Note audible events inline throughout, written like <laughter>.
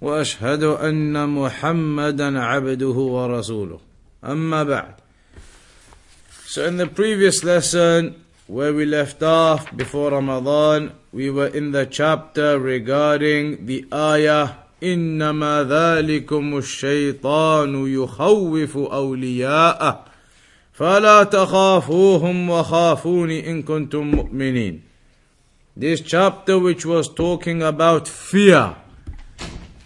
واشهد ان محمدا عبده ورسوله اما بعد so in the previous lesson where we left off before ramadan we were in the chapter regarding the ayah انما ذلكم الشيطان يخوف اولياءه فلا تخافوهم وخافون ان كنتم مؤمنين this chapter which was talking about fear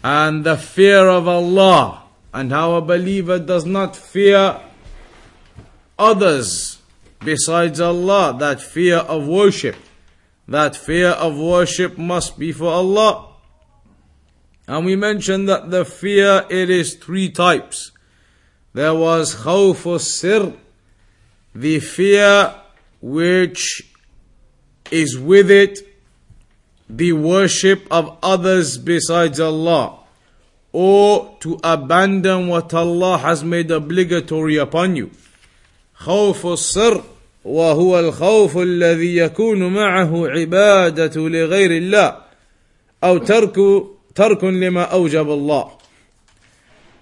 and the fear of Allah. And how a believer does not fear others besides Allah. That fear of worship. That fear of worship must be for Allah. And we mentioned that the fear it is three types. There was khawf sir the fear which is with it the worship of others besides Allah or to abandon what Allah has made obligatory upon you خوف السر وهو الخوف الذي يكون معه عبادة لغير الله أو ترك ترك لما أوجب الله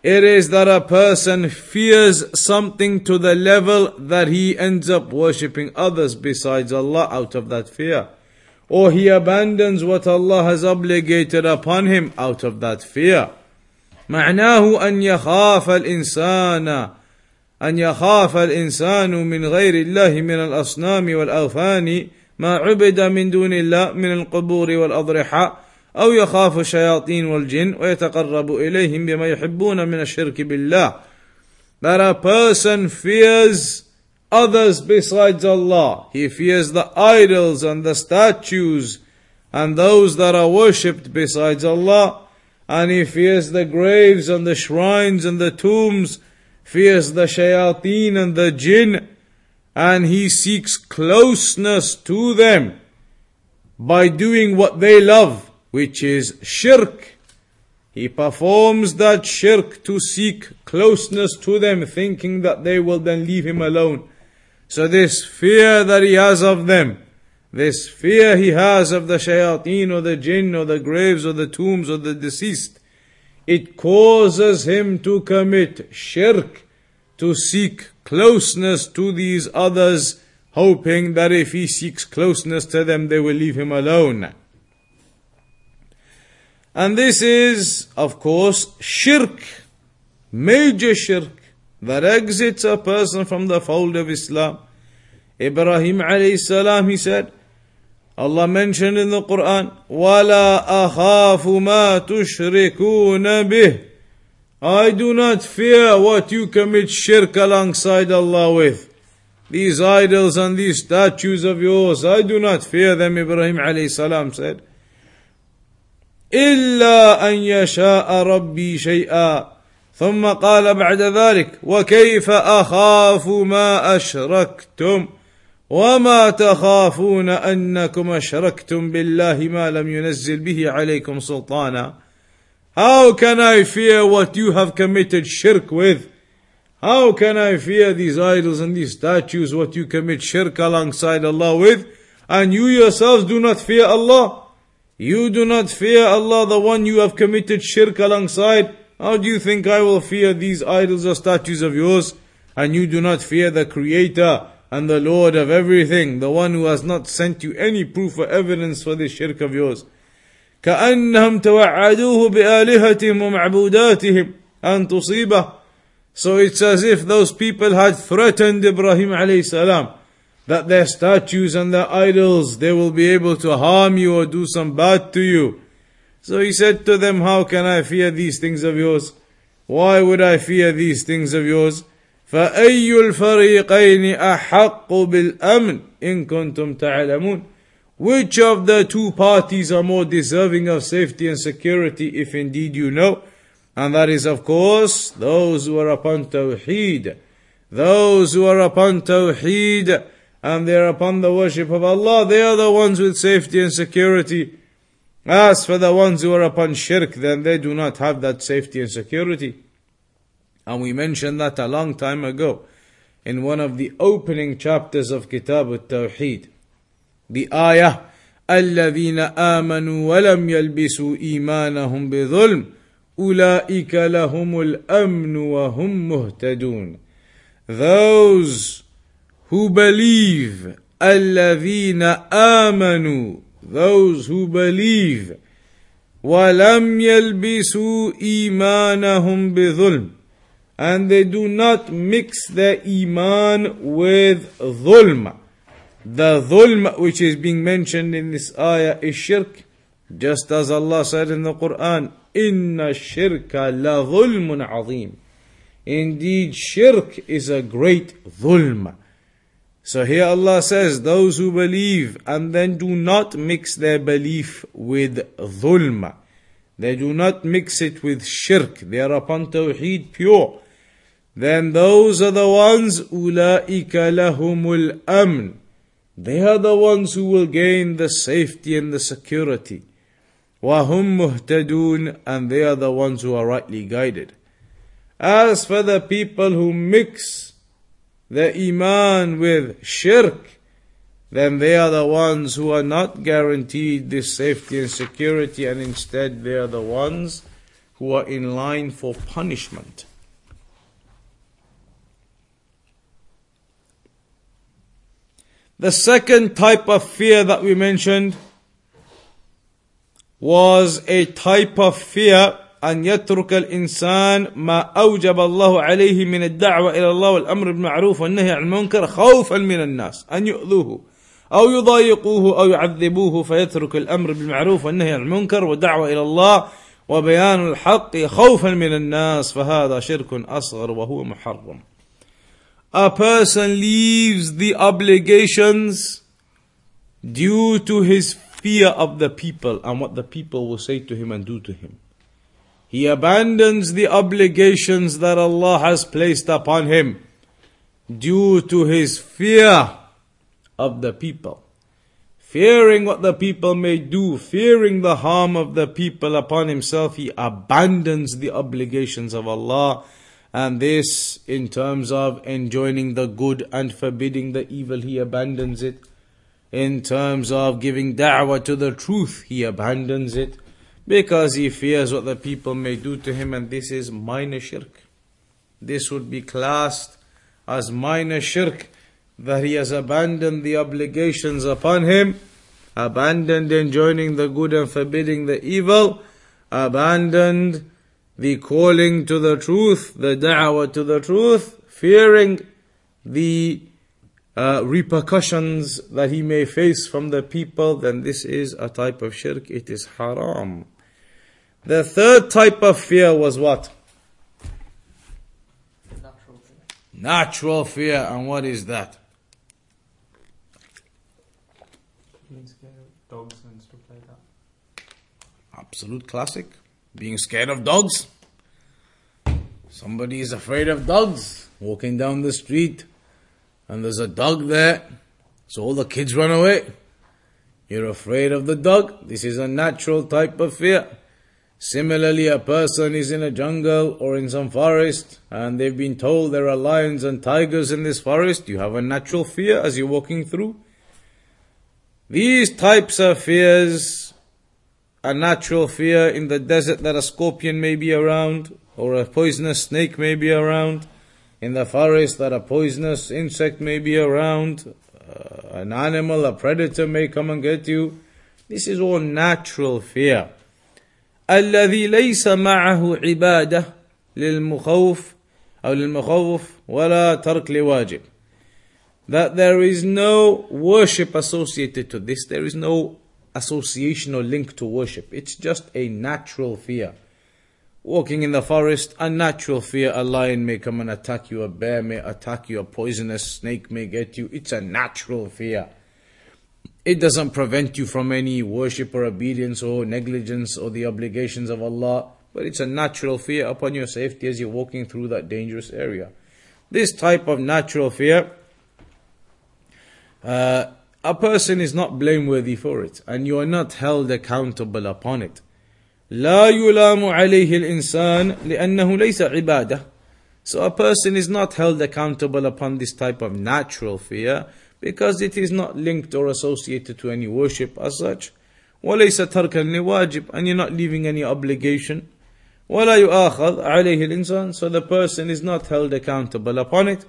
it is that a person fears something to the level that he ends up worshipping others besides Allah out of that fear. Or he abandons what Allah has obligated upon him out of that fear. معناه أن يخاف الإنسان أن يخاف الإنسان من غير الله من الأصنام والأوثان ما عبد من دون الله من القبور والأضرحة أو يخاف الشياطين والجن ويتقرب إليهم بما يحبون من الشرك بالله that a person fears others besides Allah. He fears the idols and the statues and those that are worshipped besides Allah. And he fears the graves and the shrines and the tombs, fears the shayateen and the jinn, and he seeks closeness to them by doing what they love which is shirk. He performs that shirk to seek closeness to them, thinking that they will then leave him alone. So this fear that he has of them, this fear he has of the shayateen or the jinn or the graves or the tombs or the deceased, it causes him to commit shirk, to seek closeness to these others, hoping that if he seeks closeness to them, they will leave him alone. And this is, of course, shirk, major shirk, that exits a person from the fold of Islam. Ibrahim alayhi salam, he said, Allah mentioned in the Quran, وَلَا أَخَافُ مَا تُشْرِكُونَ بِهِ I do not fear what you commit shirk alongside Allah with. These idols and these statues of yours, I do not fear them, Ibrahim alayhi salam said. إلا أن يشاء ربي شيئا ثم قال بعد ذلك وكيف أخاف ما أشركتم وما تخافون أنكم أشركتم بالله ما لم ينزل به عليكم سلطانا How can I fear what you have committed shirk with? How can I fear these idols and these statues, what you commit shirk alongside Allah with, and you yourselves do not fear Allah? You do not fear Allah, the one you have committed shirk alongside. How do you think I will fear these idols or statues of yours? And you do not fear the Creator and the Lord of everything, the one who has not sent you any proof or evidence for this shirk of yours. كأنهم توعدوه بآلهتهم ومعبوداتهم أن تصيبه. So it's as if those people had threatened Ibrahim alayhi salam that their statues and their idols, they will be able to harm you or do some bad to you. So he said to them, How can I fear these things of yours? Why would I fear these things of yours? فأي الفريقين أحق بالأمن إن كنتم تعلمون Which of the two parties are more deserving of safety and security if indeed you know? And that is, of course, those who are upon Tawheed. Those who are upon Tawheed and they are upon the worship of Allah, they are the ones with safety and security. As for the ones who are upon shirk, then they do not have that safety and security. And we mentioned that a long time ago in one of the opening chapters of Kitab al-Tawheed. The ayah, الذين آمنوا ولم يلبسوا إيمانهم بظلم أولئك لهم الأمن وهم مهتدون Those who believe الذين آمنوا those who believe ولم يلبسوا إيمانهم بظلم and they do not mix their iman with dhulm. The dhulm which is being mentioned in this ayah is shirk. Just as Allah said in the Quran, Inna shirka la dhulmun azim. Indeed, shirk is a great dhulm. So here Allah says, those who believe and then do not mix their belief with dhulm. They do not mix it with shirk. They are upon tawheed pure then those are the ones أولئك لهم الأمن they are the ones who will gain the safety and the security وهم مهتدون and they are the ones who are rightly guided as for the people who mix the iman with shirk. Then they are the ones who are not guaranteed this safety and security and instead they are the ones who are in line for punishment. The second type of fear that we mentioned was a type of fear أن يترك الإنسان ما أوجب الله عليه من الدعوة إلى الله والأمر بالمعروف والنهي عن المنكر خوفا من الناس. أن يؤذوه أو يضايقوه أو يعذبوه فيترك الأمر بالمعروف والنهي عن المنكر والدعوة إلى الله وبيان الحق خوفا من الناس. فهذا شرك أصغر وهو محرم. A person leaves the obligations due to his fear of the people and what the people will say to him and do to him. He abandons the obligations that Allah has placed upon him due to his fear of the people. Fearing what the people may do, fearing the harm of the people upon himself, he abandons the obligations of Allah and this, in terms of enjoining the good and forbidding the evil, he abandons it. In terms of giving da'wah to the truth, he abandons it because he fears what the people may do to him, and this is minor shirk. This would be classed as minor shirk that he has abandoned the obligations upon him, abandoned enjoining the good and forbidding the evil, abandoned the calling to the truth, the da'wah to the truth, fearing the uh, repercussions that he may face from the people, then this is a type of shirk, it is haram. The third type of fear was what? Natural fear. Natural fear, and what is that? Being scared of dogs and stuff like that. Absolute classic. Being scared of dogs. Somebody is afraid of dogs walking down the street and there's a dog there. So all the kids run away. You're afraid of the dog. This is a natural type of fear. Similarly, a person is in a jungle or in some forest and they've been told there are lions and tigers in this forest. You have a natural fear as you're walking through. These types of fears a natural fear in the desert that a scorpion may be around, or a poisonous snake may be around, in the forest that a poisonous insect may be around, uh, an animal, a predator may come and get you. This is all natural fear. الذي ليس معه عبادة للمخوف أو للمخوف ولا ترك لواجب. That there is no worship associated to this. There is no association or link to worship. It's just a natural fear. Walking in the forest, a natural fear. A lion may come and attack you, a bear may attack you, a poisonous snake may get you. It's a natural fear. It doesn't prevent you from any worship or obedience or negligence or the obligations of Allah. but it's a natural fear upon your safety as you're walking through that dangerous area. This type of natural fear, uh, a person is not blameworthy for it, and you are not held accountable upon it. لا يلام عليه الإنسان لأنه ليس عبادة. So a person is not held accountable upon this type of natural fear because it is not linked or associated to any worship as such. وليس تركا لواجب and you're not leaving any obligation. ولا يؤاخذ عليه الإنسان so the person is not held accountable upon it.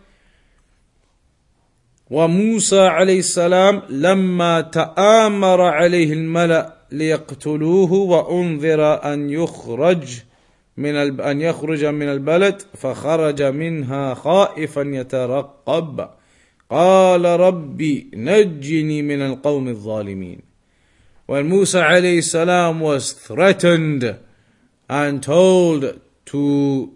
وموسى عليه السلام لما تآمر عليه الملأ ليقتلوه وأنذر أن يخرج من أن يخرج من البلد فخرج منها خائفا يترقب قال ربي نجني من القوم الظالمين when Musa alayhi salam was threatened and told to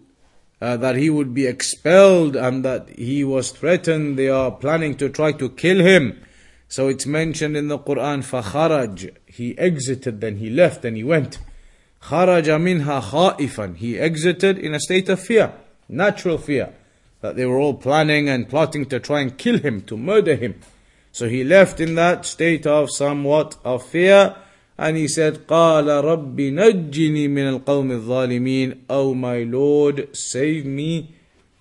uh, that he would be expelled and that he was threatened, they are planning to try to kill him. So it's mentioned in the Quran, فَخَرَجْ He exited, then he left, then he went. خَرَجَ مِنْهَا خَائِفًا He exited in a state of fear, natural fear, that they were all planning and plotting to try and kill him, to murder him. So he left in that state of somewhat of fear, and he said, قال رب نجني من القوم الظالمين Oh my Lord, save me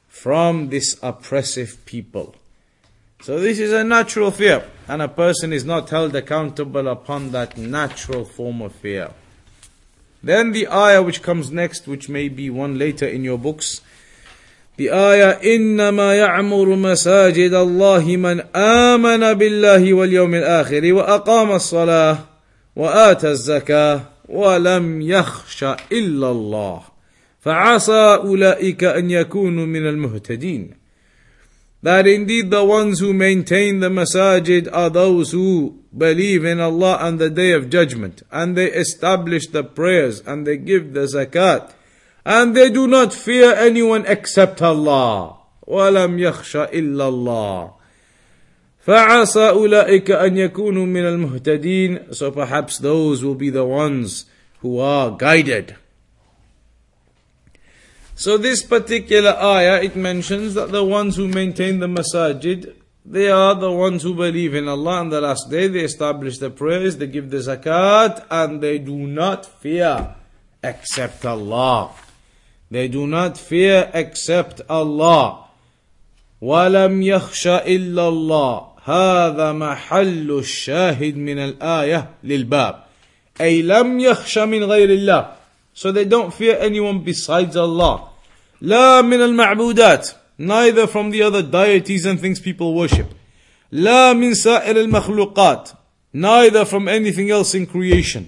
from this oppressive people. So this is a natural fear, and a person is not held accountable upon that natural form of fear. Then the ayah which comes next, which may be one later in your books, ayah إنما يعمر مساجد الله من آمن بالله واليوم الآخر وأقام الصلاة وآتى الزكاة ولم يخش إلا الله فعسى أولئك أن يكونوا من المهتدين that indeed the ones who maintain the masajid are those who believe in Allah and the day of judgment and they establish the prayers and they give the zakat and they do not fear anyone except Allah. وَلَمْ يَخْشَ إِلَّا اللَّهِ فَعَسَى أُولَئِكَ أَنْ يَكُونُوا مِنَ الْمُهْتَدِينَ So perhaps those will be the ones who are guided. So this particular ayah, it mentions that the ones who maintain the masajid, they are the ones who believe in Allah on the last day, they establish the prayers, they give the zakat, and they do not fear except Allah. They do not fear except Allah. ولم يخش إلا الله هذا محل الشاهد من الآية للباب أي لم يخش من غير الله So they don't fear anyone besides Allah لا من المعبودات Neither from the other deities and things people worship لا من سائر المخلوقات Neither from anything else in creation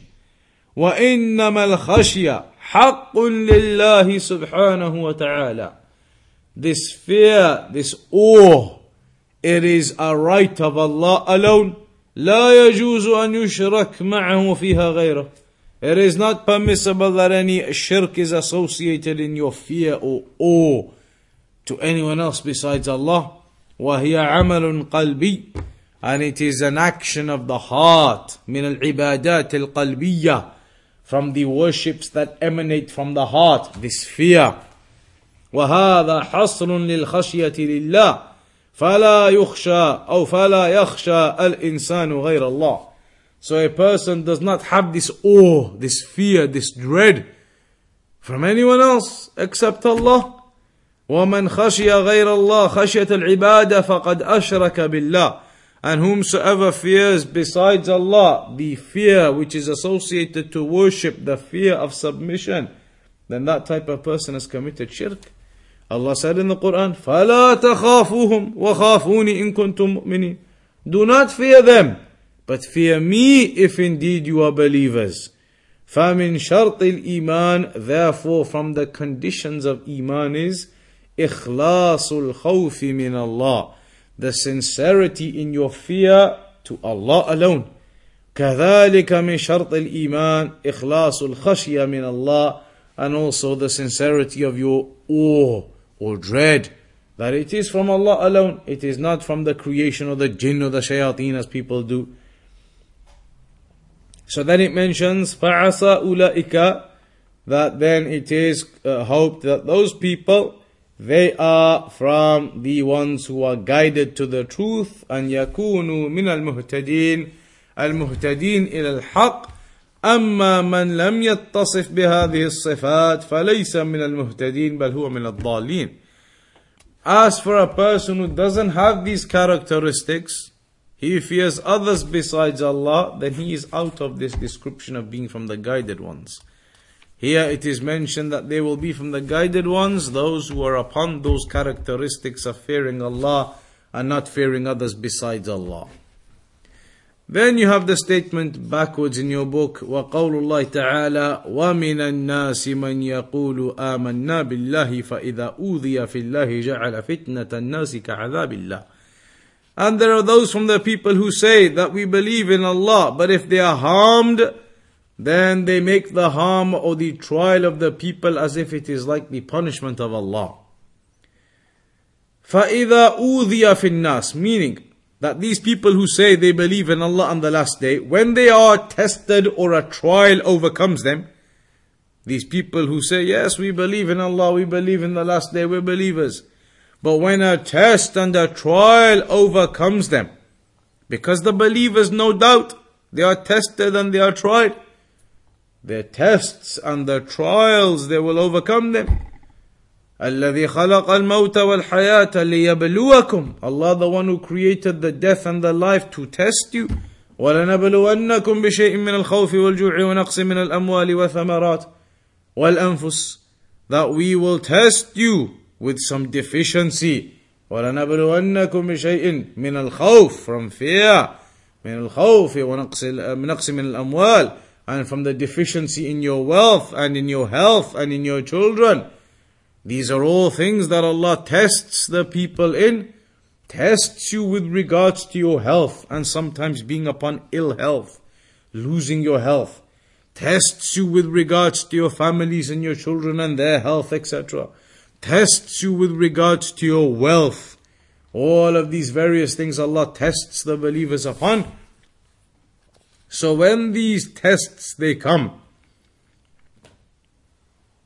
وإنما الخشية حق لله سبحانه وتعالى This fear, this awe, it is a right of Allah alone. لا يجوز أن يشرك معه فيها غيره. It is not permissible that any shirk is associated in your fear or awe to anyone else besides Allah. وهي عمل قلبي and it is an action of the heart من العبادات القلبية from the worships that emanate from the heart, this fear. وهذا حصر للخشية لله فلا يخشى أو فلا يخشى الإنسان غير الله. So a person does not have this awe, this fear, this dread from anyone else except Allah. ومن خشي غير الله خشية العبادة فقد أشرك بالله and whomsoever fears besides Allah, the fear which is associated to worship, the fear of submission, then that type of person has committed shirk. Allah said in the Quran, فَلَا تَخَافُوهُمْ وَخَافُونِ إِن كُنْتُم مُؤْمِنِينَ Do not fear them, but fear me if indeed you are believers. فَمِن شَرْطِ الْإِيمَانِ Therefore from the conditions of Iman is إِخْلَاصُ الْخَوْفِ مِنَ اللَّهِ the sincerity in your fear to Allah alone. كذلك من شرط الإيمان إخلاص الخشية من الله and also the sincerity of your awe or dread that it is from Allah alone, it is not from the creation of the jinn or the shayateen as people do. So then it mentions فَعَسَى أُولَئِكَ that then it is uh, hoped that those people they are from the ones who are guided to the truth أن يكونوا من المهتدين المهتدين إلى الحق أما من لم يتصف بهذه الصفات فليس من المهتدين بل هو من الضالين As for a person who doesn't have these characteristics, he fears others besides Allah, then he is out of this description of being from the guided ones. Here it is mentioned that they will be from the guided ones, those who are upon those characteristics of fearing Allah and not fearing others besides Allah. Then you have the statement backwards in your book, وَقَوْلُ اللَّهِ تَعَالَى وَمِنَ النَّاسِ مَنْ يَقُولُ آمَنَّا بِاللَّهِ فَإِذَا أُوذِيَ فِي اللَّهِ جَعَلَ فِتْنَةَ النَّاسِ كَعَذَابِ اللَّهِ And there are those from the people who say that we believe in Allah, but if they are harmed, then they make the harm or the trial of the people as if it is like the punishment of Allah. فَإِذَا أُوذِيَ فِي النَّاسِ Meaning, that these people who say they believe in Allah on the last day, when they are tested or a trial overcomes them, these people who say, yes, we believe in Allah, we believe in the last day, we're believers. But when a test and a trial overcomes them, because the believers, no doubt, they are tested and they are tried. Their tests and their trials, they will overcome them. الذي خلق الموت والحياة ليبلوكم Allah the one who created the death and the life to test you ولنبلونكم بشيء من الخوف والجوع ونقص من الأموال والثمرات والأنفس that we will test you with some deficiency ولنبلونكم بشيء من الخوف from fear من الخوف ونقص نقص من الأموال and from the deficiency in your wealth and in your health and in your children these are all things that Allah tests the people in, tests you with regards to your health and sometimes being upon ill health, losing your health, tests you with regards to your families and your children and their health, etc. Tests you with regards to your wealth. All of these various things Allah tests the believers upon. So when these tests they come,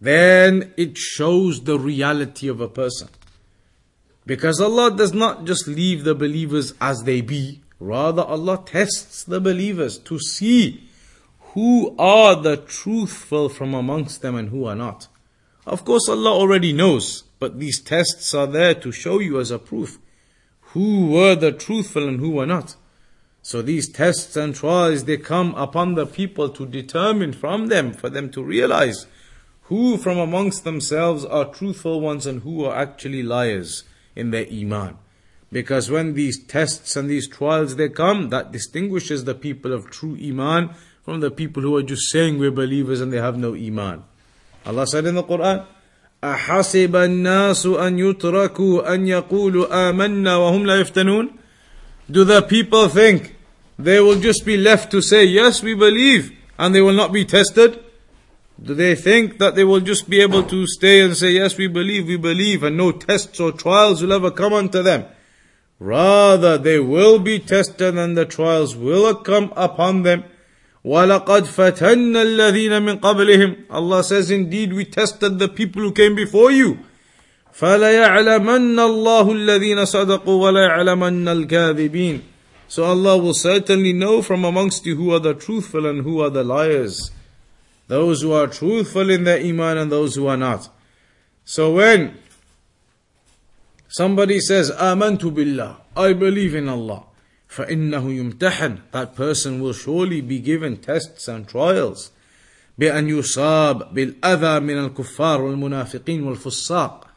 then it shows the reality of a person. Because Allah does not just leave the believers as they be, rather, Allah tests the believers to see who are the truthful from amongst them and who are not. Of course, Allah already knows, but these tests are there to show you as a proof who were the truthful and who were not. So these tests and trials, they come upon the people to determine from them, for them to realize who from amongst themselves are truthful ones and who are actually liars in their iman. Because when these tests and these trials they come, that distinguishes the people of true iman from the people who are just saying we're believers and they have no iman. Allah said in the Quran, أحسب الناس أن يتركوا أن يقولوا آمنا وهم لا يفتنون Do the people think they will just be left to say, yes, we believe, and they will not be tested? Do they think that they will just be able to stay and say, yes, we believe, we believe, and no tests or trials will ever come unto them? Rather, they will be tested and the trials will come upon them. وَلَقَدْ فَتَنَّ الَّذِينَ مِنْ قَبْلِهِمْ Allah says, indeed, we tested the people who came before you. فَلَيَعْلَمَنَّ اللَّهُ الَّذِينَ صَدَقُوا وَلَيَعْلَمَنَّ الْكَاذِبِينَ So Allah will certainly know from amongst you who are the truthful and who are the liars those who are truthful in their iman and those who are not. So when somebody says, Amantu billah, I believe in Allah, فَإِنَّهُ يُمْتَحَنْ That person will surely be given tests and trials. بأن يصاب بالأذى من الكفار والمنافقين والفساق.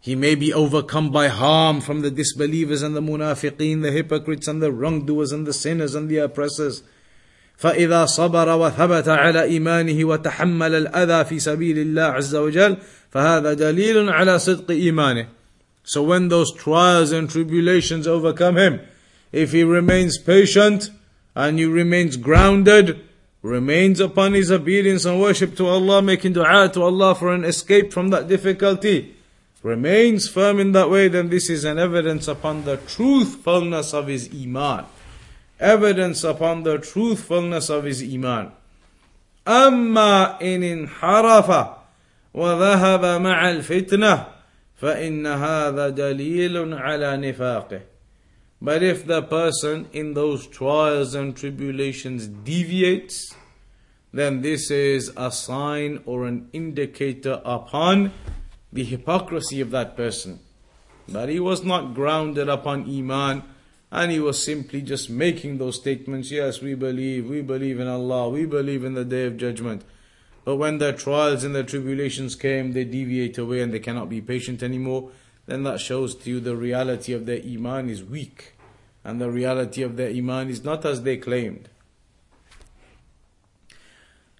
He may be overcome by harm from the disbelievers and the munafiqeen, the hypocrites and the wrongdoers and the sinners and the oppressors. فإذا صبر وثبت على إيمانه وتحمل الأذى في سبيل الله عز وجل فهذا دليل على صدق إيمانه. So when those trials and tribulations overcome him, if he remains patient and he remains grounded, remains upon his obedience and worship to Allah, making dua to Allah for an escape from that difficulty, remains firm in that way, then this is an evidence upon the truthfulness of his iman evidence upon the truthfulness of his iman. أما إن انحرف وذهب مع الفتنة فإن هذا دليل على نفاقه But if the person in those trials and tribulations deviates, then this is a sign or an indicator upon the hypocrisy of that person. That he was not grounded upon Iman and he was simply just making those statements. Yes, we believe, we believe in Allah, we believe in the day of judgment. But when their trials and their tribulations came, they deviate away and they cannot be patient anymore. Then that shows to you the reality of their Iman is weak. And the reality of their Iman is not as they claimed.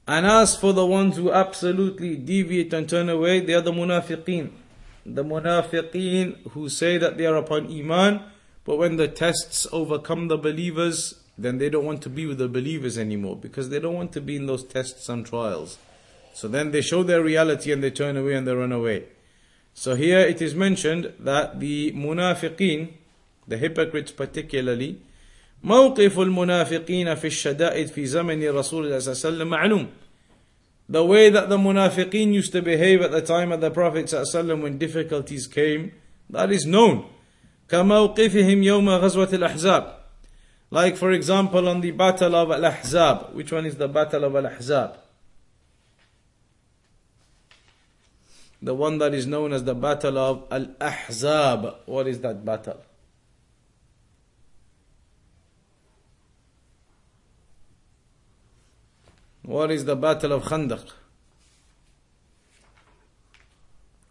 And as for the ones who absolutely deviate and turn away, they are the munafiqeen. The munafiqeen who say that they are upon Iman, but when the tests overcome the believers, then they don't want to be with the believers anymore because they don't want to be in those tests and trials. So then they show their reality and they turn away and they run away. So here it is mentioned that the munafiqeen, the hypocrites particularly, موقف المنافقين في الشدائد في زمن رسول الله صلى الله عليه وسلم معلوم. The way that the munafiqeen used to behave at the time of the Prophet صلى الله عليه وسلم when difficulties came, that is known. كموقفهم يوم غزوة الأحزاب like for example on the battle of Al-Ahzab which one is the battle of Al-Ahzab the one that is known as the battle of Al-Ahzab what is that battle what is the battle of Khandaq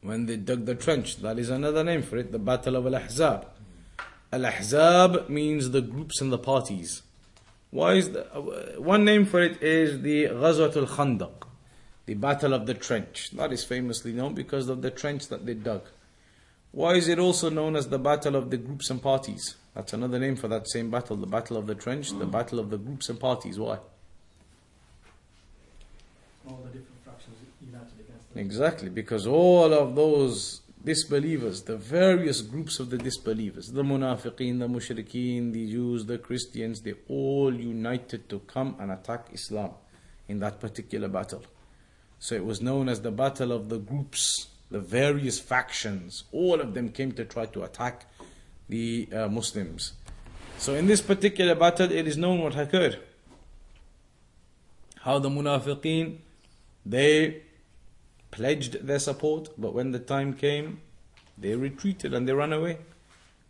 when they dug the trench. That is another name for it, the Battle of Al Ahzab. Al Ahzab means the groups and the parties. Why is the, one name for it is the Ghazwat al Khandaq, the Battle of the Trench. That is famously known because of the trench that they dug. Why is it also known as the Battle of the Groups and Parties? That's another name for that same battle, the Battle of the Trench, the Battle of the Groups and Parties. Why? All the different fractions united against them. Exactly, because all of those disbelievers, the various groups of the disbelievers, the munafiqeen, the mushrikeen, the Jews, the Christians, they all united to come and attack Islam in that particular battle. So it was known as the battle of the groups, the various factions, all of them came to try to attack the uh, Muslims. So in this particular battle, it is known what occurred. How the munafiqeen, they pledged their support, but when the time came, they retreated and they ran away.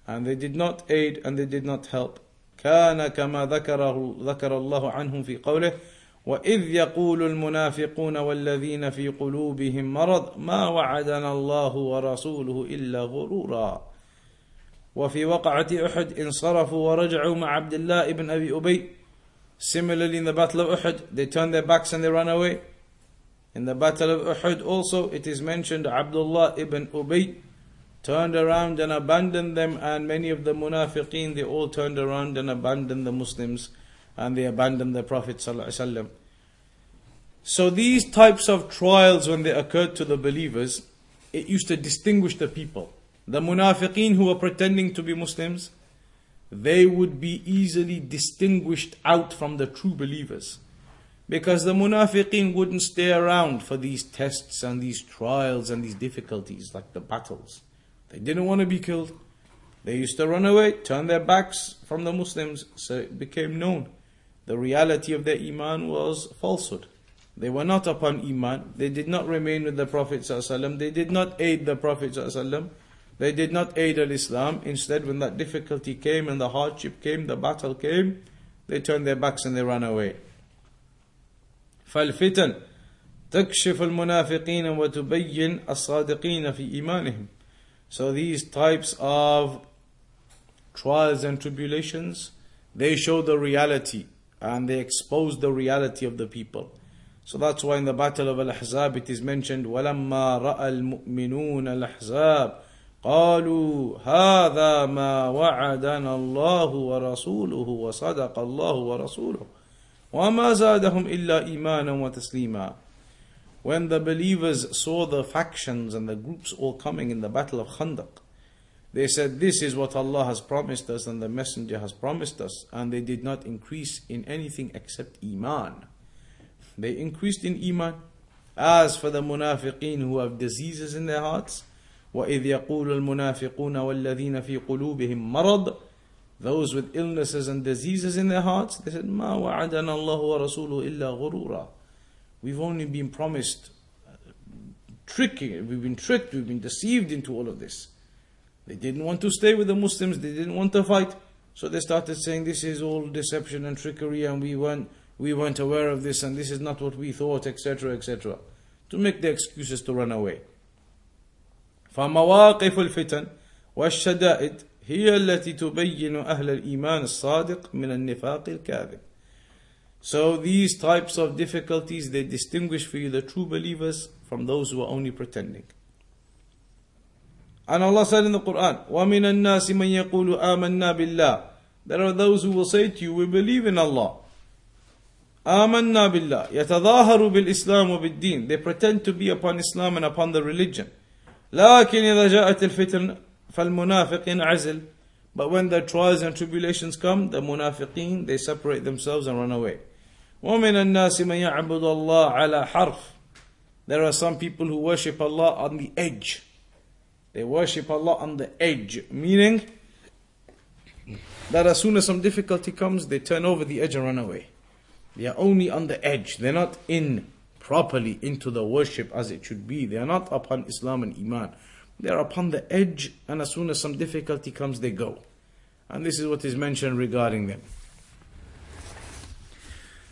And they did not aid and they did not help. كان كما ذكره ذكر الله عنهم في قوله وإذ يقول المنافقون والذين في قلوبهم مرض ما وعدنا الله ورسوله إلا غرورا وفي وقعة أحد انصرفوا ورجعوا مع عبد الله ابن أبي أبي Similarly in the battle of Uhud, they turned their backs and they ran away. in the battle of Uhud also, it is mentioned Abdullah ibn Ubay turned around and abandoned them, and many of the munafiqeen, they all turned around and abandoned the Muslims, and they abandoned the Prophet ﷺ. So these types of trials, when they occurred to the believers, it used to distinguish the people. The munafiqeen who were pretending to be Muslims, they would be easily distinguished out from the true believers. Because the munafiqeen wouldn't stay around for these tests and these trials and these difficulties like the battles. They didn't want to be killed. They used to run away, turn their backs from the Muslims, so it became known. The reality of their Iman was falsehood. They were not upon Iman. They did not remain with the Prophet. ﷺ. They did not aid the Prophet. ﷺ. They did not aid Al Islam. Instead, when that difficulty came and the hardship came, the battle came, they turned their backs and they ran away. فالفتن تكشف المنافقين وتبين الصادقين في إيمانهم. So these types of trials and tribulations, they show the reality and they expose the reality of the people. So that's why in the Battle of Al-Ahzab it is mentioned, وَلَمَّا رَأَى الْمُؤْمِنُونَ الْأَحْزَابَ قالوا هذا ما وعدنا الله ورسوله وصدق الله ورسوله وما زادهم إلا إيمانا وتسليما When the believers saw the factions and the groups all coming in the battle of Khandaq, they said, This is what Allah has promised us and the Messenger has promised us, and they did not increase in anything except Iman. they increased in iman. As for the munafiqeen who have diseases in their hearts, وَإِذْ يَقُولُ الْمُنَافِقُونَ وَالَّذِينَ فِي قُلُوبِهِمْ مَرَضٌ Those with illnesses and diseases in their hearts, they said, مَا وَعَدَنَا اللَّهُ وَرَسُولُهُ إِلَّا غُرُورًا We've only been promised uh, tricking, we've been tricked, we've been deceived into all of this. They didn't want to stay with the Muslims, they didn't want to fight. So they started saying this is all deception and trickery and we weren't, we weren't aware of this and this is not what we thought, etc., etc. To make the excuses to run away. فمواقف الفتن والشدائد هي التي تبين أهل الإيمان الصادق من النفاق الكاذب. So these types of difficulties they distinguish for you the true believers from those who are only pretending. And Allah said in the Quran, وَمِنَ النَّاسِ مَن يَقُولُ آمَنَّا بِاللَّهِ There are those who will say to you, we believe in Allah. آمنا بالله يتظاهر بالإسلام وبالدين They pretend to be upon Islam and upon the religion. لكن إذا جاءت الفتن فالمنافق ينعزل But when the trials and tribulations come, the munafiqeen, they separate themselves and run away. ومن الناس من يعبد الله على حرف There are some people who worship Allah on the edge. They worship Allah on the edge, meaning that as soon as some difficulty comes, they turn over the edge and run away. They are only on the edge. They're not in properly into the worship as it should be. They are not upon Islam and Iman. They are upon the edge, and as soon as some difficulty comes, they go. And this is what is mentioned regarding them.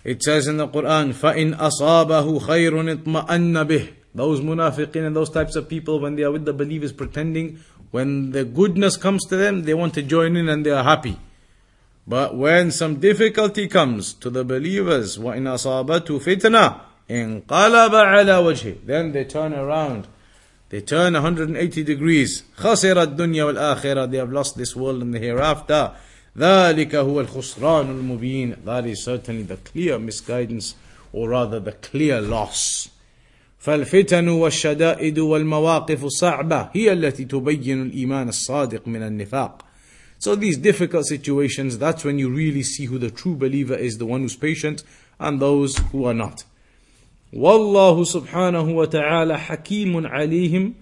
It says in the Quran, فَإِنْ أَصَابَهُ خَيْرٌ اطْمَأَنَّ بِهِ Those munafiqin and those types of people, when they are with the believers pretending, when the goodness comes to them, they want to join in and they are happy. But when some difficulty comes to the believers, وَإِنْ أَصَابَتْهُ فِتْنَةٌ انقلب على وجهه then they turn around they turn 180 degrees خسر الدنيا والآخرة they have lost this world and the hereafter ذلك هو الخسران المبين that is certainly the clear misguidance or rather the clear loss فالفتن والشدائد والمواقف الصعبة هي التي تبين الإيمان الصادق من النفاق So these difficult situations, that's when you really see who the true believer is, the one who's patient, and those who are not. والله سبحانه وتعالى حكيم عليهم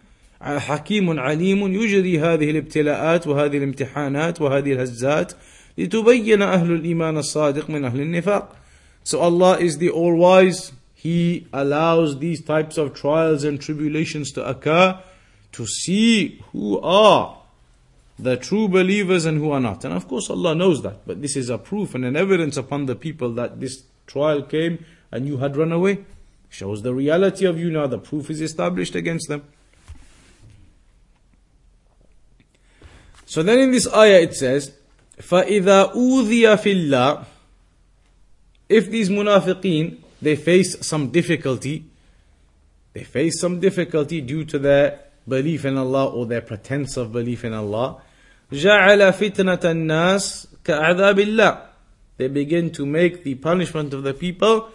حكيم عليم يجري هذه الابتلاءات وهذه الامتحانات وهذه الهزات لتبين أهل الإيمان الصادق من أهل النفاق. So Allah is the all-wise. He allows these types of trials and tribulations to occur to see who are the true believers and who are not. And of course Allah knows that. But this is a proof and an evidence upon the people that this trial came and you had run away. Shows the reality of you now. The proof is established against them. So then in this ayah it says, فَإِذَا أُوذِيَ فِي اللَّهِ If these munafiqeen, they face some difficulty, they face some difficulty due to their belief in Allah or their pretense of belief in Allah, جَعَلَ فِتْنَةَ النَّاسِ كَعَذَابِ اللَّهِ They begin to make the punishment of the people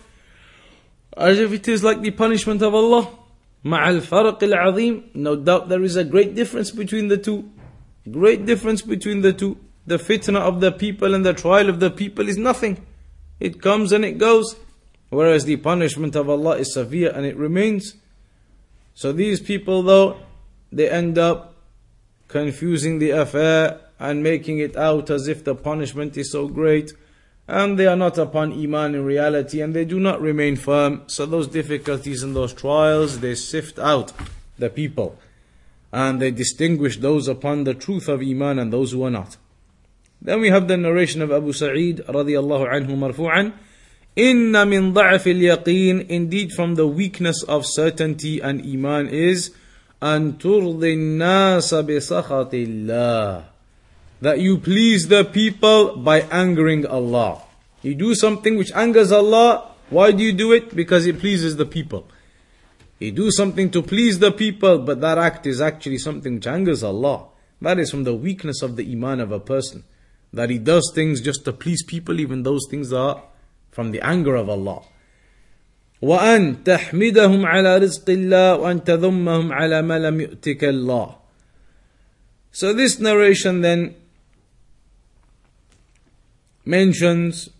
as if it is like the punishment of Allah. مع الفرق العظيم No doubt there is a great difference between the two. Great difference between the two. The fitna of the people and the trial of the people is nothing. It comes and it goes. Whereas the punishment of Allah is severe and it remains. So these people though, they end up confusing the affair and making it out as if the punishment is so great and they are not upon Iman in reality and they do not remain firm. So those difficulties and those trials, they sift out the people and they distinguish those upon the truth of Iman and those who are not. Then we have the narration of Abu Sa'id radiallahu anhu marfu'an. إن من ضعف اليقين Indeed from the weakness of certainty and Iman is أن ترضي الناس بسخط الله that you please the people by angering Allah. You do something which angers Allah. Why do you do it? Because it pleases the people. You do something to please the people, but that act is actually something which angers Allah. That is from the weakness of the iman of a person. That he does things just to please people, even those things are from the anger of Allah. وأن تحمدهم على رزق الله وأن تذمهم على ما لم يؤتك الله. So this narration then mentions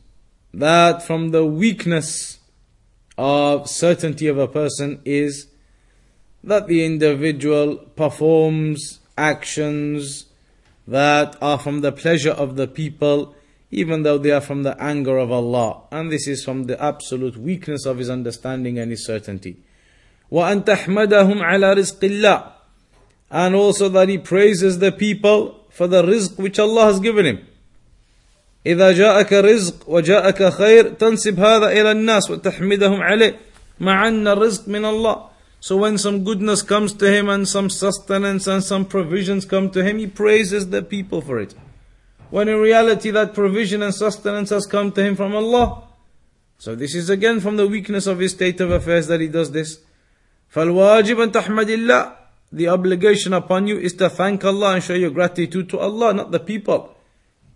that from the weakness of certainty of a person is that the individual performs actions that are from the pleasure of the people, even though they are from the anger of Allah. And this is from the absolute weakness of his understanding and his certainty. وأن تحمدهم على رزق الله and also that he praises the people for the rizq which Allah has given him. إذا جاءك رزق وجاءك خير تنسب هذا إلى الناس وتحمدهم عليه مع أن الرزق من الله so when some goodness comes to him and some sustenance and some provisions come to him, he praises the people for it. When in reality that provision and sustenance has come to him from Allah. So this is again from the weakness of his state of affairs that he does this. فالواجب أن تحمد الله The obligation upon you is to thank Allah and show your gratitude to Allah, not the people.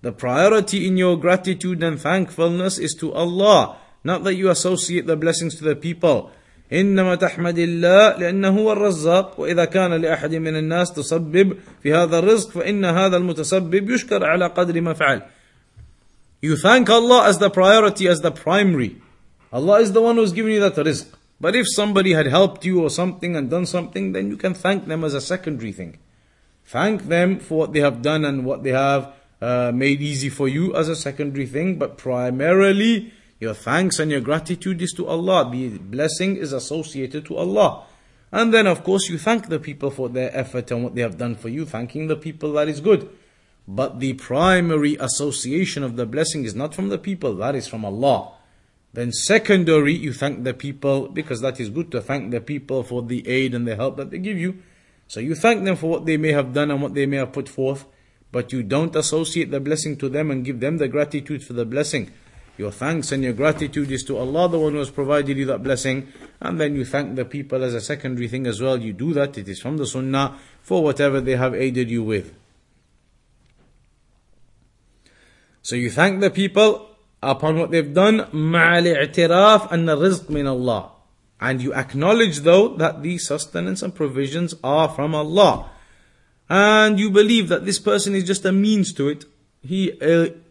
The priority in your gratitude and thankfulness is to Allah, not that you associate the blessings to the people. إنما تحمد الله لأنه هو الرزاق وإذا كان لأحد من الناس تسبب في هذا الرزق فإن هذا المتسبب يشكر على قدر ما فعل You thank Allah as the priority, as the primary. Allah is the one who's giving you that rizq. But if somebody had helped you or something and done something, then you can thank them as a secondary thing. Thank them for what they have done and what they have uh, made easy for you as a secondary thing, but primarily your thanks and your gratitude is to Allah. The blessing is associated to Allah. And then, of course, you thank the people for their effort and what they have done for you. Thanking the people, that is good. But the primary association of the blessing is not from the people, that is from Allah. Then, secondary, you thank the people because that is good to thank the people for the aid and the help that they give you. So, you thank them for what they may have done and what they may have put forth, but you don't associate the blessing to them and give them the gratitude for the blessing. Your thanks and your gratitude is to Allah, the one who has provided you that blessing, and then you thank the people as a secondary thing as well. You do that, it is from the Sunnah for whatever they have aided you with. So you thank the people upon what they've done, مع الاعتراف أن الرزق من Allah. And you acknowledge though that the sustenance and provisions are from Allah. And you believe that this person is just a means to it he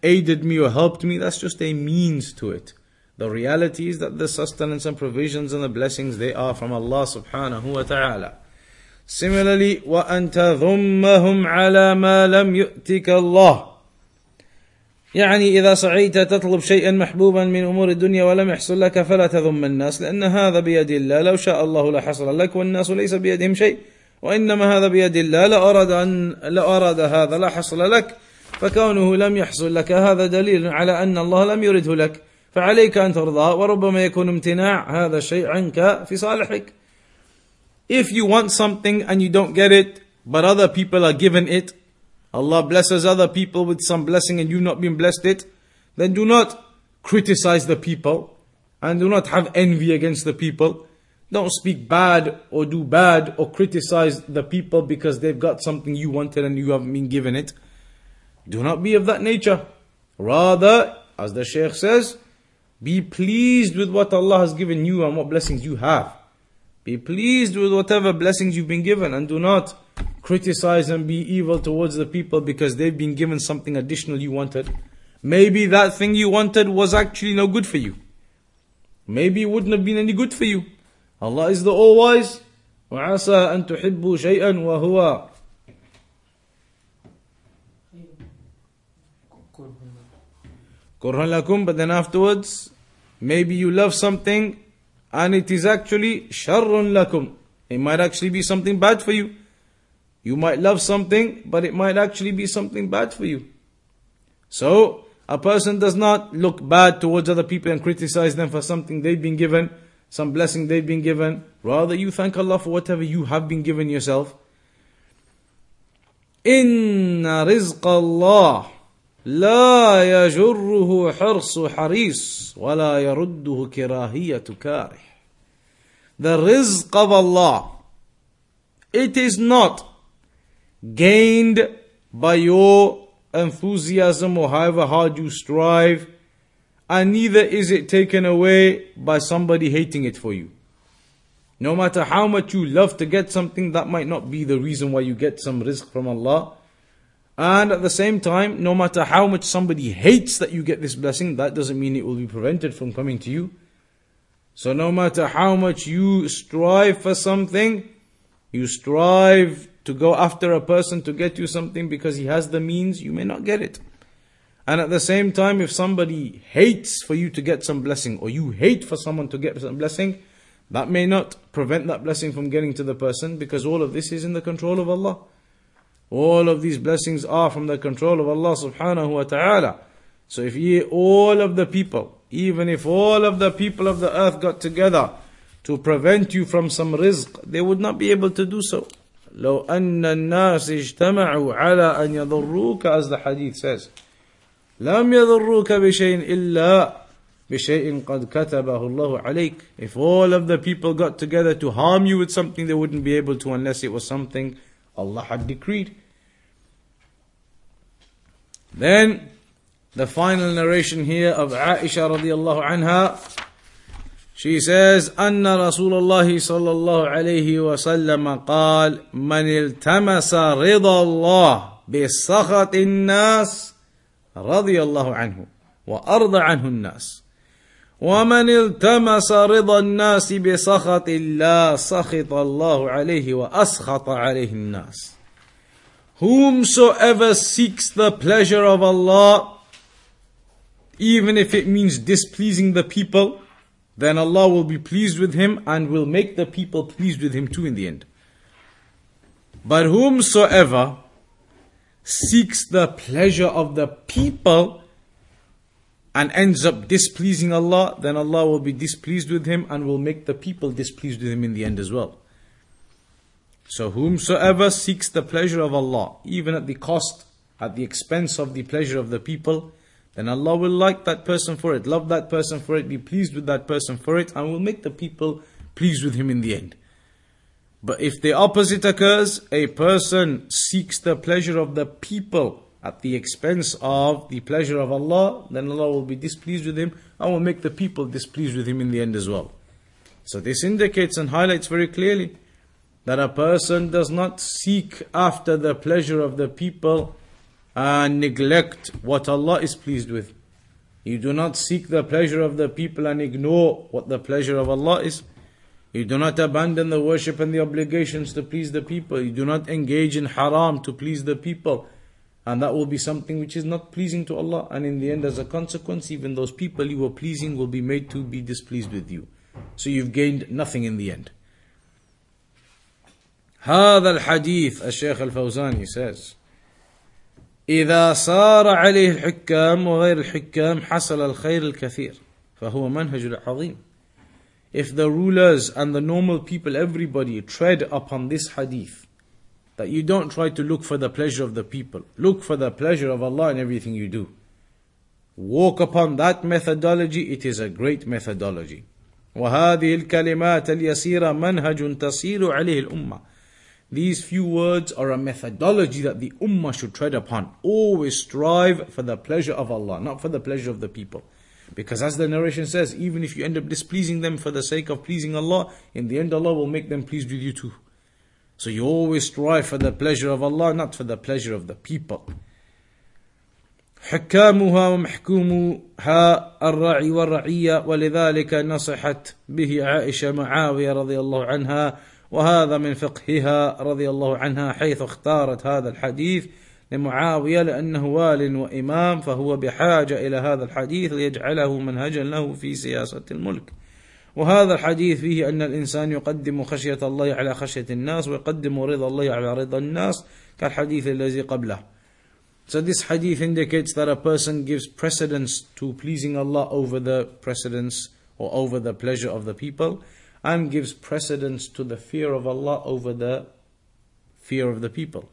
aided me or helped me, that's just a means to it. The reality is that the sustenance and provisions and the blessings they are from Allah subhanahu wa ta'ala. Similarly, وَأَن تَذُمَّهُمْ عَلَى مَا لَمْ يُؤْتِكَ اللَّهُ يعني إذا سعيت تطلب شيئا محبوبا من أمور الدنيا ولم يحصل لك فلا تذم الناس لأن هذا بيد الله لو شاء الله لحصل لك والناس ليس بيدهم شيء وإنما هذا بيد الله لأراد, أن لأراد هذا لحصل لك فكونه لم يحصل لك هذا دليل على أن الله لم يرده لك فعليك أن ترضى وربما يكون امتناع هذا الشيء عنك في صالحك If you want something and you don't get it, but other people are given it, Allah blesses other people with some blessing and you've not been blessed it, then do not criticize the people and do not have envy against the people. Don't speak bad or do bad or criticize the people because they've got something you wanted and you haven't been given it. Do not be of that nature. Rather, as the Shaykh says, be pleased with what Allah has given you and what blessings you have. Be pleased with whatever blessings you've been given and do not criticize and be evil towards the people because they've been given something additional you wanted. Maybe that thing you wanted was actually no good for you. Maybe it wouldn't have been any good for you. Allah is the All Wise. وعسى أن تحبوا شيئا وهو Kurhan lakum, but then afterwards, maybe you love something and it is actually sharrun lakum. It might actually be something bad for you. You might love something, but it might actually be something bad for you. So, a person does not look bad towards other people and criticize them for something they've been given, some blessing they've been given. Rather, you thank Allah for whatever you have been given yourself. Inna rizq Allah لا يجره حرص حريص ولا يرده كراهية كاره The rizq of Allah it is not gained by your enthusiasm or however hard you strive and neither is it taken away by somebody hating it for you. No matter how much you love to get something, that might not be the reason why you get some rizq from Allah. And at the same time, no matter how much somebody hates that you get this blessing, that doesn't mean it will be prevented from coming to you. So no matter how much you strive for something, you strive to go after a person to get you something because he has the means, you may not get it. And at the same time, if somebody hates for you to get some blessing, or you hate for someone to get some blessing, that may not prevent that blessing from getting to the person because all of this is in the control of Allah. All of these blessings are from the control of Allah subhanahu wa ta'ala. So if ye all of the people, even if all of the people of the earth got together to prevent you from some rizq, they would not be able to do so. لو أن الناس اجتمعوا على أن يضروك as the hadith says لم يضروك بشيء إلا بشيء قد كتبه الله عليك If all of the people got together to harm you with something they wouldn't be able to unless it was something Allah had decreed. Then the final narration here of Aisha radiallahu anha She says أن رسول الله صلى الله عليه وسلم قال من التمس رضا الله بسخط الناس رضي الله عنه وأرضى عنه الناس ومن التمس رضا الناس بسخط الله سخط الله عليه وأسخط عليه الناس Whomsoever seeks the pleasure of Allah even if it means displeasing the people then Allah will be pleased with him and will make the people pleased with him too in the end. But whomsoever seeks the pleasure of the people and ends up displeasing Allah, then Allah will be displeased with him and will make the people displeased with him in the end as well. So whomsoever seeks the pleasure of Allah, even at the cost, at the expense of the pleasure of the people, then Allah will like that person for it, love that person for it, be pleased with that person for it, and will make the people pleased with him in the end. But if the opposite occurs, a person seeks the pleasure of the people at the expense of the pleasure of Allah, then Allah will be displeased with him and will make the people displeased with him in the end as well. So this indicates and highlights very clearly that a person does not seek after the pleasure of the people and neglect what Allah is pleased with. You do not seek the pleasure of the people and ignore what the pleasure of Allah is. You do not abandon the worship and the obligations to please the people. You do not engage in haram to please the people. And that will be something which is not pleasing to Allah. And in the end, as a consequence, even those people you were pleasing will be made to be displeased with you. So you've gained nothing in the end. هذا الحديث الشيخ الفوزاني says إذا صار عليه الحكام وغير الحكام حصل الخير الكثير فهو منهج عظيم If the rulers and the normal people, everybody tread upon this hadith, that you don't try to look for the pleasure of the people, look for the pleasure of Allah in everything you do. Walk upon that methodology, it is a great methodology. وهذه الكلمات اليسيرة منهج تسير عليه الأمة these few words are a methodology that the ummah should tread upon. Always strive for the pleasure of Allah, not for the pleasure of the people. Because as the narration says, even if you end up displeasing them for the sake of pleasing Allah, in the end Allah will make them pleased with you too. So you always strive for the pleasure of Allah, not for the pleasure of the people. حكامها ومحكومها الرعي والرعية ولذلك نصحت به عائشة معاوية رضي الله عنها وهذا من فقهها رضي الله عنها حيث اختارت هذا الحديث لمعاوية لأنه وال وإمام فهو بحاجة إلى هذا الحديث ليجعله منهجا له في سياسة الملك وهذا الحديث فيه أن الإنسان يقدم خشية الله على خشية الناس ويقدم رضا الله على رضا الناس كالحديث الذي قبله So this hadith indicates that a person gives precedence to pleasing Allah over the precedence or over the pleasure of the people and gives precedence to the fear of Allah over the fear of the people.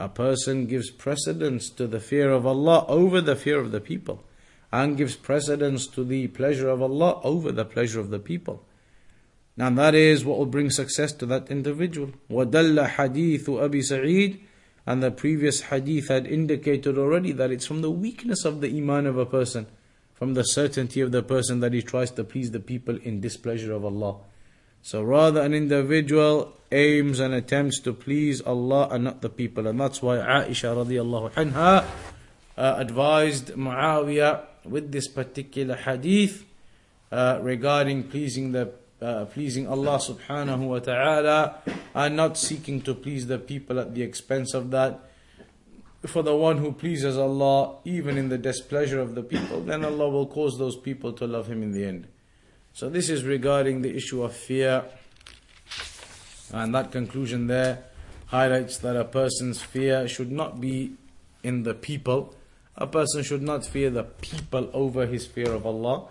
A person gives precedence to the fear of Allah over the fear of the people and gives precedence to the pleasure of Allah over the pleasure of the people. And that is what will bring success to that individual. وَدَلَّ حَدِيثُ أَبِي سَعِيدٍ And the previous hadith had indicated already that it's from the weakness of the iman of a person from the certainty of the person that he tries to please the people in displeasure of Allah. So rather an individual aims and attempts to please Allah and not the people. And that's why Aisha radiallahu anha uh, advised Muawiyah with this particular hadith uh, regarding pleasing the uh, pleasing Allah subhanahu wa ta'ala and not seeking to please the people at the expense of that. For the one who pleases Allah, even in the displeasure of the people, then Allah will cause those people to love Him in the end. So, this is regarding the issue of fear. And that conclusion there highlights that a person's fear should not be in the people. A person should not fear the people over his fear of Allah.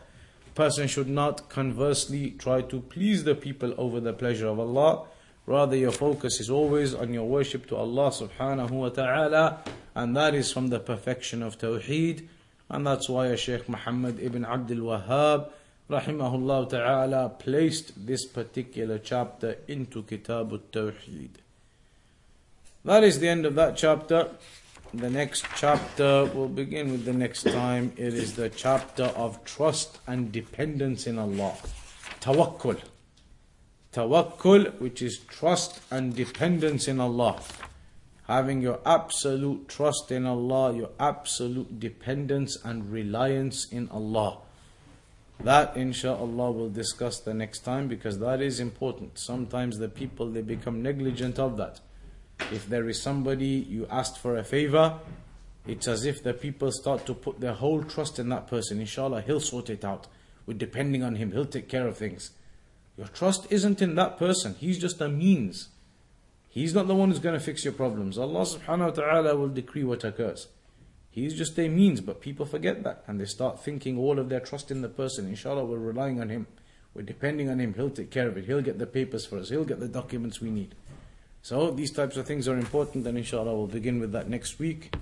A person should not conversely try to please the people over the pleasure of Allah. Rather, your focus is always on your worship to Allah subhanahu wa ta'ala, and that is from the perfection of Tawheed. And that's why Shaykh Muhammad ibn Abdul Wahhab, rahimahullah ta'ala, placed this particular chapter into Kitab al-Tawheed. That is the end of that chapter. The next chapter will begin with the next time. It is the chapter of trust and dependence in Allah. Tawakkul. Tawakkul, which is trust and dependence in Allah. Having your absolute trust in Allah, your absolute dependence and reliance in Allah. That insha'Allah we'll discuss the next time because that is important. Sometimes the people they become negligent of that. If there is somebody you asked for a favor, it's as if the people start to put their whole trust in that person. Inshallah, he'll sort it out. We're depending on him, he'll take care of things. Your trust isn't in that person, he's just a means. He's not the one who's going to fix your problems. Allah subhanahu wa ta'ala will decree what occurs. He's just a means, but people forget that and they start thinking all of their trust in the person. Inshallah, we're relying on him. We're depending on him. He'll take care of it. He'll get the papers for us. He'll get the documents we need. So these types of things are important, and inshallah we'll begin with that next week.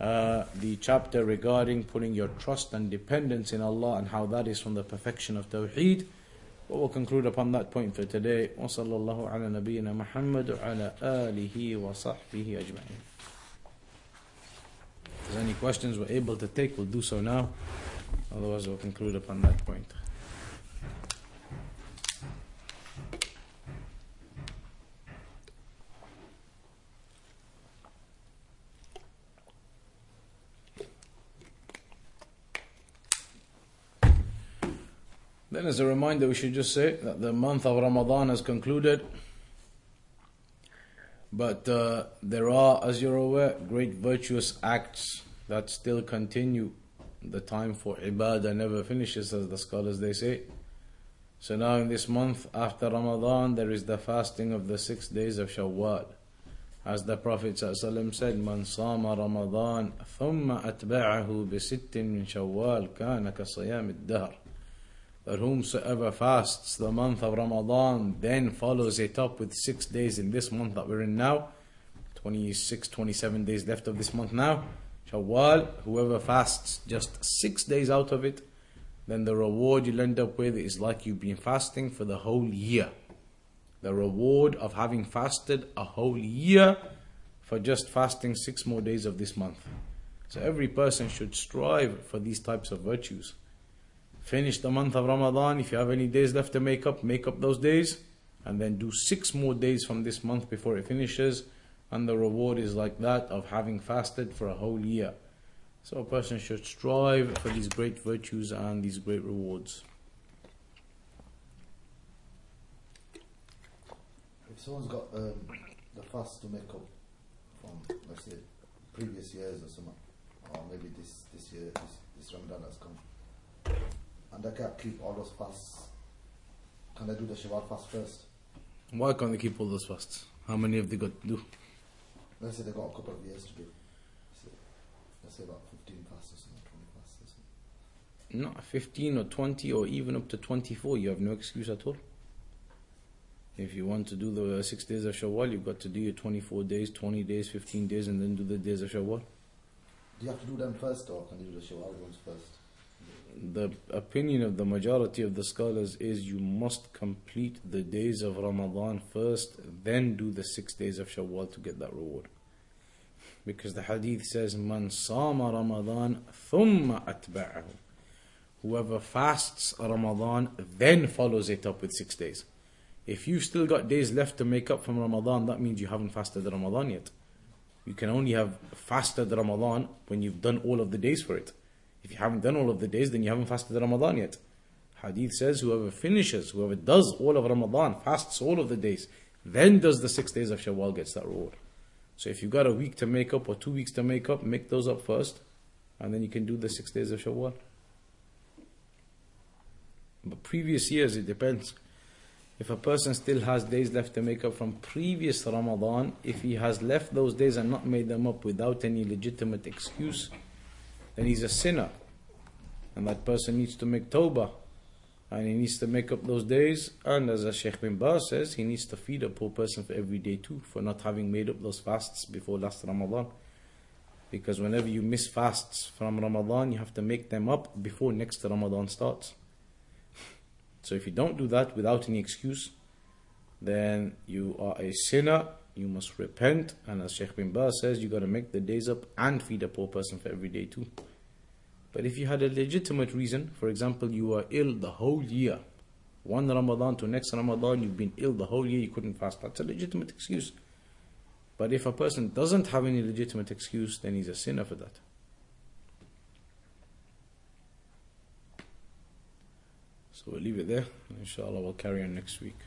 Uh, the chapter regarding putting your trust and dependence in Allah and how that is from the perfection of Tawheed. But we'll conclude upon that point for today. وصلى الله على نبينا محمد وعلى آله وصحبه أجمعين. There's any questions we're able to take, we'll do so now. Otherwise, we'll conclude upon that point. Then, as a reminder, we should just say that the month of Ramadan has concluded. But uh, there are, as you're aware, great virtuous acts that still continue. The time for ibadah never finishes, as the scholars they say. So now in this month after Ramadan, there is the fasting of the six days of Shawwal. As the Prophet ﷺ said, "Man sama Ramadan, ثم أتبعه بست من شوال كان كصيام الدهر." that whomsoever fasts the month of Ramadan, then follows it up with six days in this month that we're in now, 26, 27 days left of this month now. Shawwal, whoever fasts just six days out of it, then the reward you'll end up with is like you've been fasting for the whole year. The reward of having fasted a whole year for just fasting six more days of this month. So every person should strive for these types of virtues. Finish the month of Ramadan. If you have any days left to make up, make up those days. And then do six more days from this month before it finishes. And the reward is like that of having fasted for a whole year. So a person should strive for these great virtues and these great rewards. If someone's got um, the fast to make up from, let's say, previous years or something, or maybe this this year, this, this Ramadan has come, and I can't keep all those fasts, can I do the Shawwal fast first? Why can't they keep all those fasts? How many have they got to do? Let's say they got a couple of years to do. Let's say about 15 fasts or something, 20 fasts or something. No, 15 or 20 or even up to 24, you have no excuse at all. If you want to do the six days of Shawwal, you've got to do your 24 days, 20 days, 15 days, and then do the days of Shawwal. Do you have to do them first or can you do the Shawwal ones first? The opinion of the majority of the scholars is you must complete the days of Ramadan first, then do the six days of Shawwal to get that reward. Because the hadith says, Man sama Ramadan thumma atba'ahu. Whoever fasts Ramadan then follows it up with six days. If you've still got days left to make up from Ramadan, that means you haven't fasted Ramadan yet. You can only have fasted Ramadan when you've done all of the days for it. If you haven't done all of the days, then you haven't fasted Ramadan yet. Hadith says whoever finishes, whoever does all of Ramadan, fasts all of the days, then does the six days of Shawwal gets that reward. So if you've got a week to make up or two weeks to make up, make those up first, and then you can do the six days of Shawwal. But previous years, it depends. If a person still has days left to make up from previous Ramadan, if he has left those days and not made them up without any legitimate excuse, then he's a sinner. And that person needs to make tawbah. And he needs to make up those days. And as Sheikh bin Baz says, he needs to feed a poor person for every day too, for not having made up those fasts before last Ramadan. Because whenever you miss fasts from Ramadan, you have to make them up before next Ramadan starts. <laughs> So if you don't do that without any excuse, then you are a sinner. You must repent, and as Sheikh bin Baz says, you got to make the days up and feed a poor person for every day too. But if you had a legitimate reason, for example, you were ill the whole year, one Ramadan to next Ramadan, you've been ill the whole year, you couldn't fast. That's a legitimate excuse. But if a person doesn't have any legitimate excuse, then he's a sinner for that. So we'll leave it there. Inshallah, we'll carry on next week.